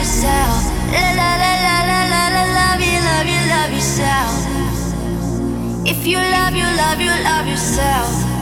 yourself. La la la la la la la love you, love you, love yourself. If you love you, love you, love yourself.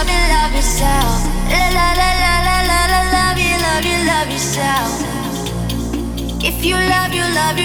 Love you, love yourself. La la la la la la la love you, love you, love yourself. If you love you, love.